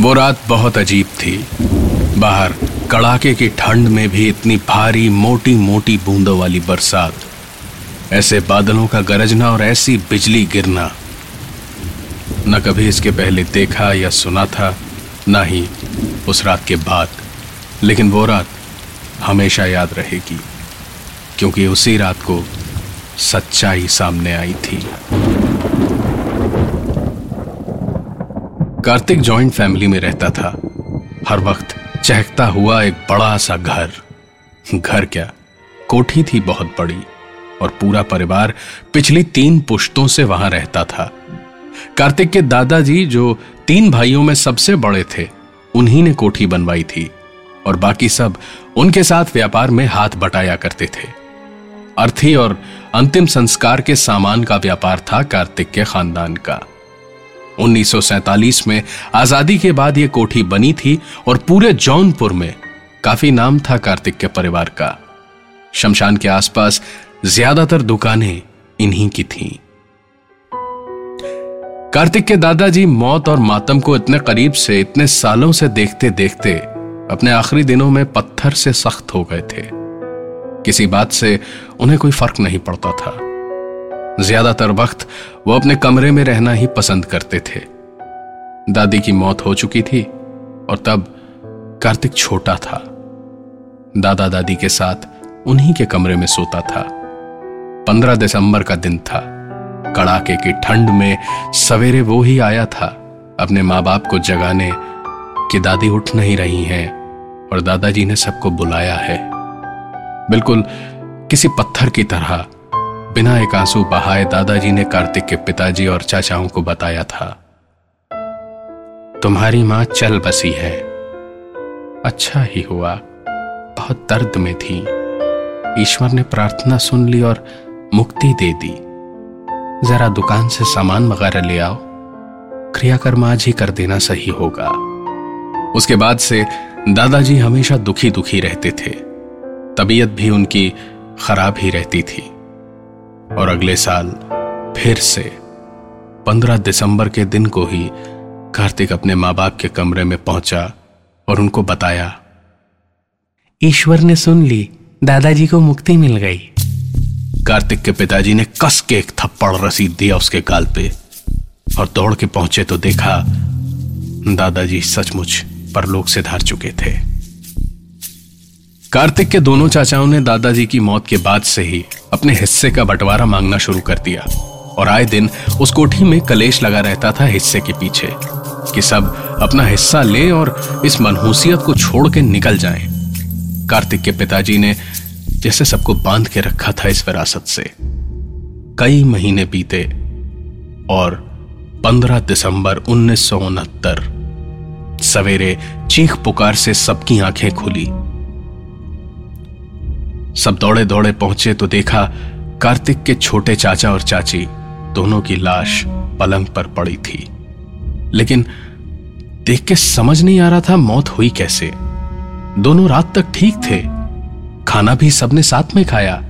वो रात बहुत अजीब थी। बाहर कड़ाके की ठंड में भी इतनी भारी मोटी मोटी बूंदों वाली बरसात, ऐसे बादलों का गरजना और ऐसी बिजली गिरना। न कभी इसके पहले देखा या सुना था, ना ही उस रात के बाद, लेकिन वो रात हमेशा याद रहेगी, क्योंकि उसी रात को सच्चाई सामने आई थी। कार्तिक जॉइंट फैमिली में रहता था। हर वक्त चहकता हुआ एक बड़ा सा घर। घर क्या? कोठी थी बहुत बड़ी और पूरा परिवार पिछली तीन पुश्तों से वहाँ रहता था। कार्तिक के दादाजी, जो तीन भाइयों में सबसे बड़े थे, उन्हीं ने कोठी बनवाई थी और बाकी सब उनके साथ व्यापार में हाथ बटाया करते थे। अर्थी और अंतिम संस्कार के सामान का व्यापार था कार्तिक के खानदान का। 1947 में आज़ादी के बाद यह कोठी बनी थी और पूरे जौनपुर में काफ़ी नाम था कार्तिक के परिवार का। शमशान के आसपास ज़्यादातर दुकानें इन्हीं की थीं। कार्तिक के दादाजी मौत और मातम को इतने करीब से, इतने सालों से देखते देखते अपने आखिरी दिनों में पत्थर से सख्त हो गए थे। किसी बात से उन्हें कोई फ़र्क नहीं पड़ता था। ज़्यादातर वक्त वो अपने कमरे में रहना ही पसंद करते थे। दादी की मौत हो चुकी थी और तब कार्तिक छोटा था। दादा दादी के साथ उन्हीं के कमरे में सोता था। पंद्रह दिसंबर का दिन था। कड़ाके की ठंड में सवेरे वो ही आया था अपने माँ बाप को जगाने कि दादी उठ नहीं रही हैं और दादाजी ने सबको बुलाया है। बिल्कुल किसी पत्थर की तरह बिना एक आँसू बहाए दादाजी ने कार्तिक के पिताजी और चाचाओं को बताया था। तुम्हारी माँ चल बसी है। अच्छा ही हुआ। बहुत दर्द में थी। ईश्वर ने प्रार्थना सुन ली और मुक्ति दे दी। जरा दुकान से सामान वगैरह ले आओ। क्रियाकर्म आज ही कर देना सही होगा। उसके बाद से दादाजी हमेशा दुखी दुखी रहते थे। तबीयत भी उनकी खराब ही रहती थी। और अगले साल फिर से पंद्रह दिसंबर के दिन को ही कार्तिक अपने माँ बाप के कमरे में पहुँचा और उनको बताया। ईश्वर ने सुन ली दादाजी को मुक्ति मिल गई। कार्तिक के पिताजी ने कस के एक थप्पड़ रसीद दिया उसके गाल पे और दौड़ के पहुँचे तो देखा दादाजी सचमुच परलोक से धार चुके थे। कार्तिक के दोनों चाचाओं ने दादाजी की मौत के बाद से ही अपने हिस्से का बंटवारा मांगना शुरू कर दिया। और आए दिन उस कोठी में कलेश लगा रहता था हिस्से के पीछे, कि सब अपना हिस्सा ले और इस मनहूसियत को छोड़ के निकल जाएँ। कार्तिक के पिताजी ने जैसे सबको बाँध के रखा था इस विरासत से। कई महीने बीते और 15 दिसंबर उन्नीस सौ उनहत्तर सवेरे चीख पुकार से सबकी आँखें खुली। सब दौड़े दौड़े पहुँचे तो देखा कार्तिक के छोटे चाचा और चाची दोनों की लाश पलंग पर पड़ी थी। लेकिन देख के समझ नहीं आ रहा था मौत हुई कैसे। दोनों रात तक ठीक थे। खाना भी सबने साथ में खाया।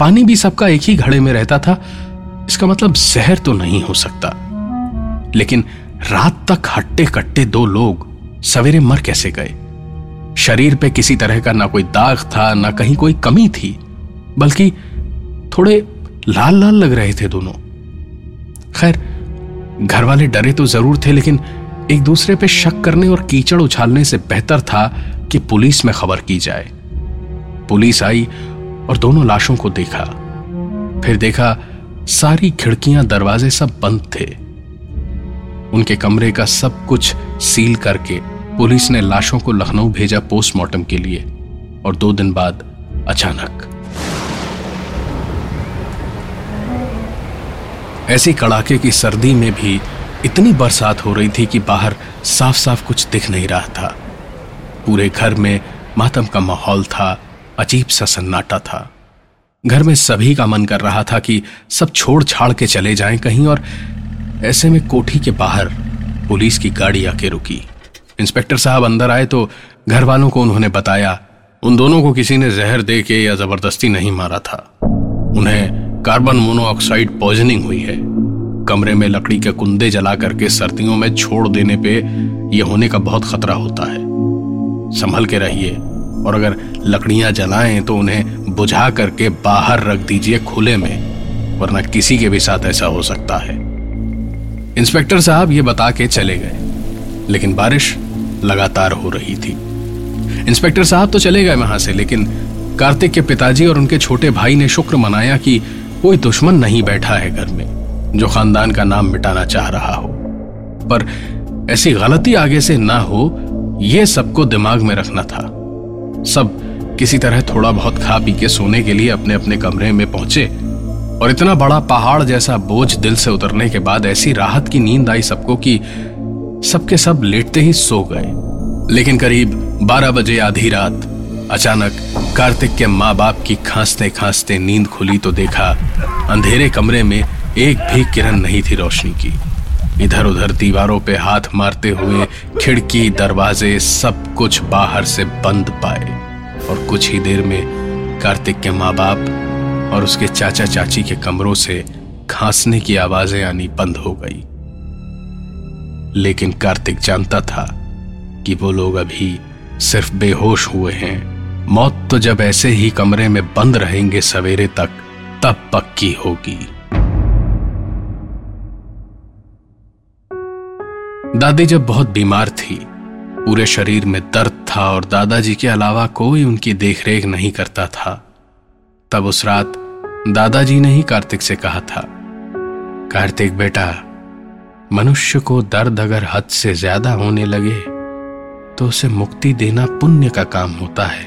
पानी भी सबका एक ही घड़े में रहता था। इसका मतलब जहर तो नहीं हो सकता। लेकिन रात तक हट्टे कट्टे दो लोग सवेरे मर कैसे गए? शरीर पे किसी तरह का ना कोई दाग था, ना कहीं कोई कमी थी, बल्कि थोड़े लाल लाल लग रहे थे दोनों। खैर घर वाले डरे तो ज़रूर थे, लेकिन एक दूसरे पे शक करने और कीचड़ उछालने से बेहतर था कि पुलिस में खबर की जाए। पुलिस आई और दोनों लाशों को देखा। फिर देखा, सारी खिड़कियाँ, दरवाजे सब बंद थे। उनके कमरे का सब कुछ सील करके पुलिस ने लाशों को लखनऊ भेजा पोस्टमार्टम के लिए और दो दिन बाद अचानक। ऐसी कड़ाके की सर्दी में भी इतनी बरसात हो रही थी कि बाहर साफ़ साफ़ कुछ दिख नहीं रहा था। पूरे घर में मातम का माहौल था, अजीब सा सन्नाटा था। घर में सभी का मन कर रहा था कि सब छोड़ छाड़ के चले जाएँ कहीं और ऐसे में कोठी के बाहर पुलिस की गाड़ी आके रुकी। इंस्पेक्टर साहब अंदर आए तो घर वालों को उन्होंने बताया, उन दोनों को किसी ने जहर दे के या ज़बरदस्ती नहीं मारा था। उन्हें कार्बन मोनोऑक्साइड पॉइजनिंग हुई है। कमरे में लकड़ी के कुंदे जला करके सर्दियों में छोड़ देने पे यह होने का बहुत खतरा होता है। संभल के रहिए, और अगर लकड़ियाँ जलाएँ तो उन्हें बुझा करके बाहर रख दीजिए खुले में, वरना किसी के भी साथ ऐसा हो सकता है। इंस्पेक्टर साहब ये बता के चले गए, लेकिन बारिश लगातार हो रही थी। इंस्पेक्टर साहब तो चले गए वहाँ से, लेकिन कार्तिक के पिताजी और उनके छोटे भाई ने शुक्र मनाया कि कोई दुश्मन नहीं बैठा है घर में, जो खानदान का नाम मिटाना चाह रहा हो। पर ऐसी गलती आगे से ना हो यह सबको दिमाग में रखना था। सब किसी तरह थोड़ा बहुत खा पी के सोने के लिए अपने अपने कमरे में पहुँचे, और इतना बड़ा पहाड़ जैसा बोझ दिल से उतरने के बाद ऐसी राहत की नींद आई सबको कि सबके सब लेटते ही सो गए। लेकिन करीब 12 बजे आधी रात, अचानक कार्तिक के माँ बाप की खांसते खांसते नींद खुली तो देखा अंधेरे कमरे में एक भी किरण नहीं थी रोशनी की। इधर उधर दीवारों पे हाथ मारते हुए खिड़की, दरवाजे सब कुछ बाहर से बंद पाए। और कुछ ही देर में कार्तिक के माँ बाप और उसके चाचा चाची के कमरों से खांसने की आवाज़ें आनी बंद हो गई। लेकिन कार्तिक जानता था कि वो लोग अभी सिर्फ़ बेहोश हुए हैं। मौत तो जब ऐसे ही कमरे में बंद रहेंगे सवेरे तक, तब पक्की होगी। दादी जब बहुत बीमार थी, पूरे शरीर में दर्द था और दादाजी के अलावा कोई उनकी देखरेख नहीं करता था। तब उस रात दादाजी ने ही कार्तिक से कहा था, कार्तिक बेटा मनुष्य को दर्द अगर हद से ज़्यादा होने लगे तो उसे मुक्ति देना पुण्य का काम होता है।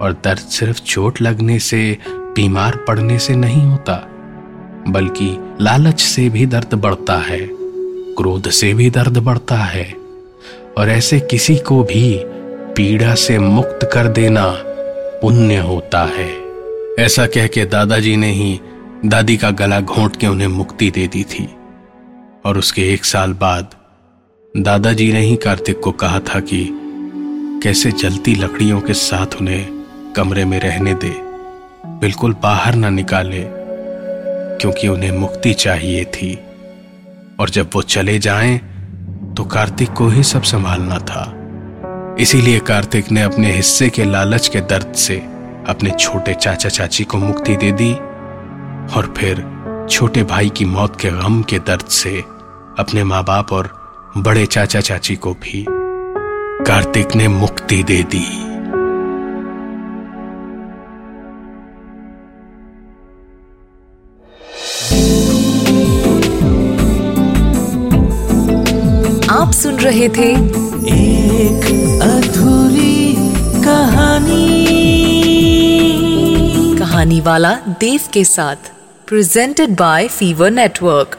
और दर्द सिर्फ़ चोट लगने से, बीमार पड़ने से नहीं होता, बल्कि लालच से भी दर्द बढ़ता है, क्रोध से भी दर्द बढ़ता है। और ऐसे किसी को भी पीड़ा से मुक्त कर देना पुण्य होता है। ऐसा कह के दादाजी ने ही दादी का गला घोंट के उन्हें मुक्ति दे दी थी। और उसके एक साल बाद दादाजी ने ही कार्तिक को कहा था कि कैसे जलती लकड़ियों के साथ उन्हें कमरे में रहने दे, बिल्कुल बाहर ना निकाले, क्योंकि उन्हें मुक्ति चाहिए थी। और जब वो चले जाएँ तो कार्तिक को ही सब संभालना था। इसीलिए कार्तिक ने अपने हिस्से के लालच के दर्द से अपने छोटे चाचा चाची को मुक्ति दे दी, और फिर छोटे भाई की मौत के गम के दर्द से अपने माँ बाप और बड़े चाचा चाची को भी कार्तिक ने मुक्ति दे दी। आप सुन रहे थे एक अधूरी कहानी। कहानी वाला देव के साथ प्रेजेंटेड बाय फीवर नेटवर्क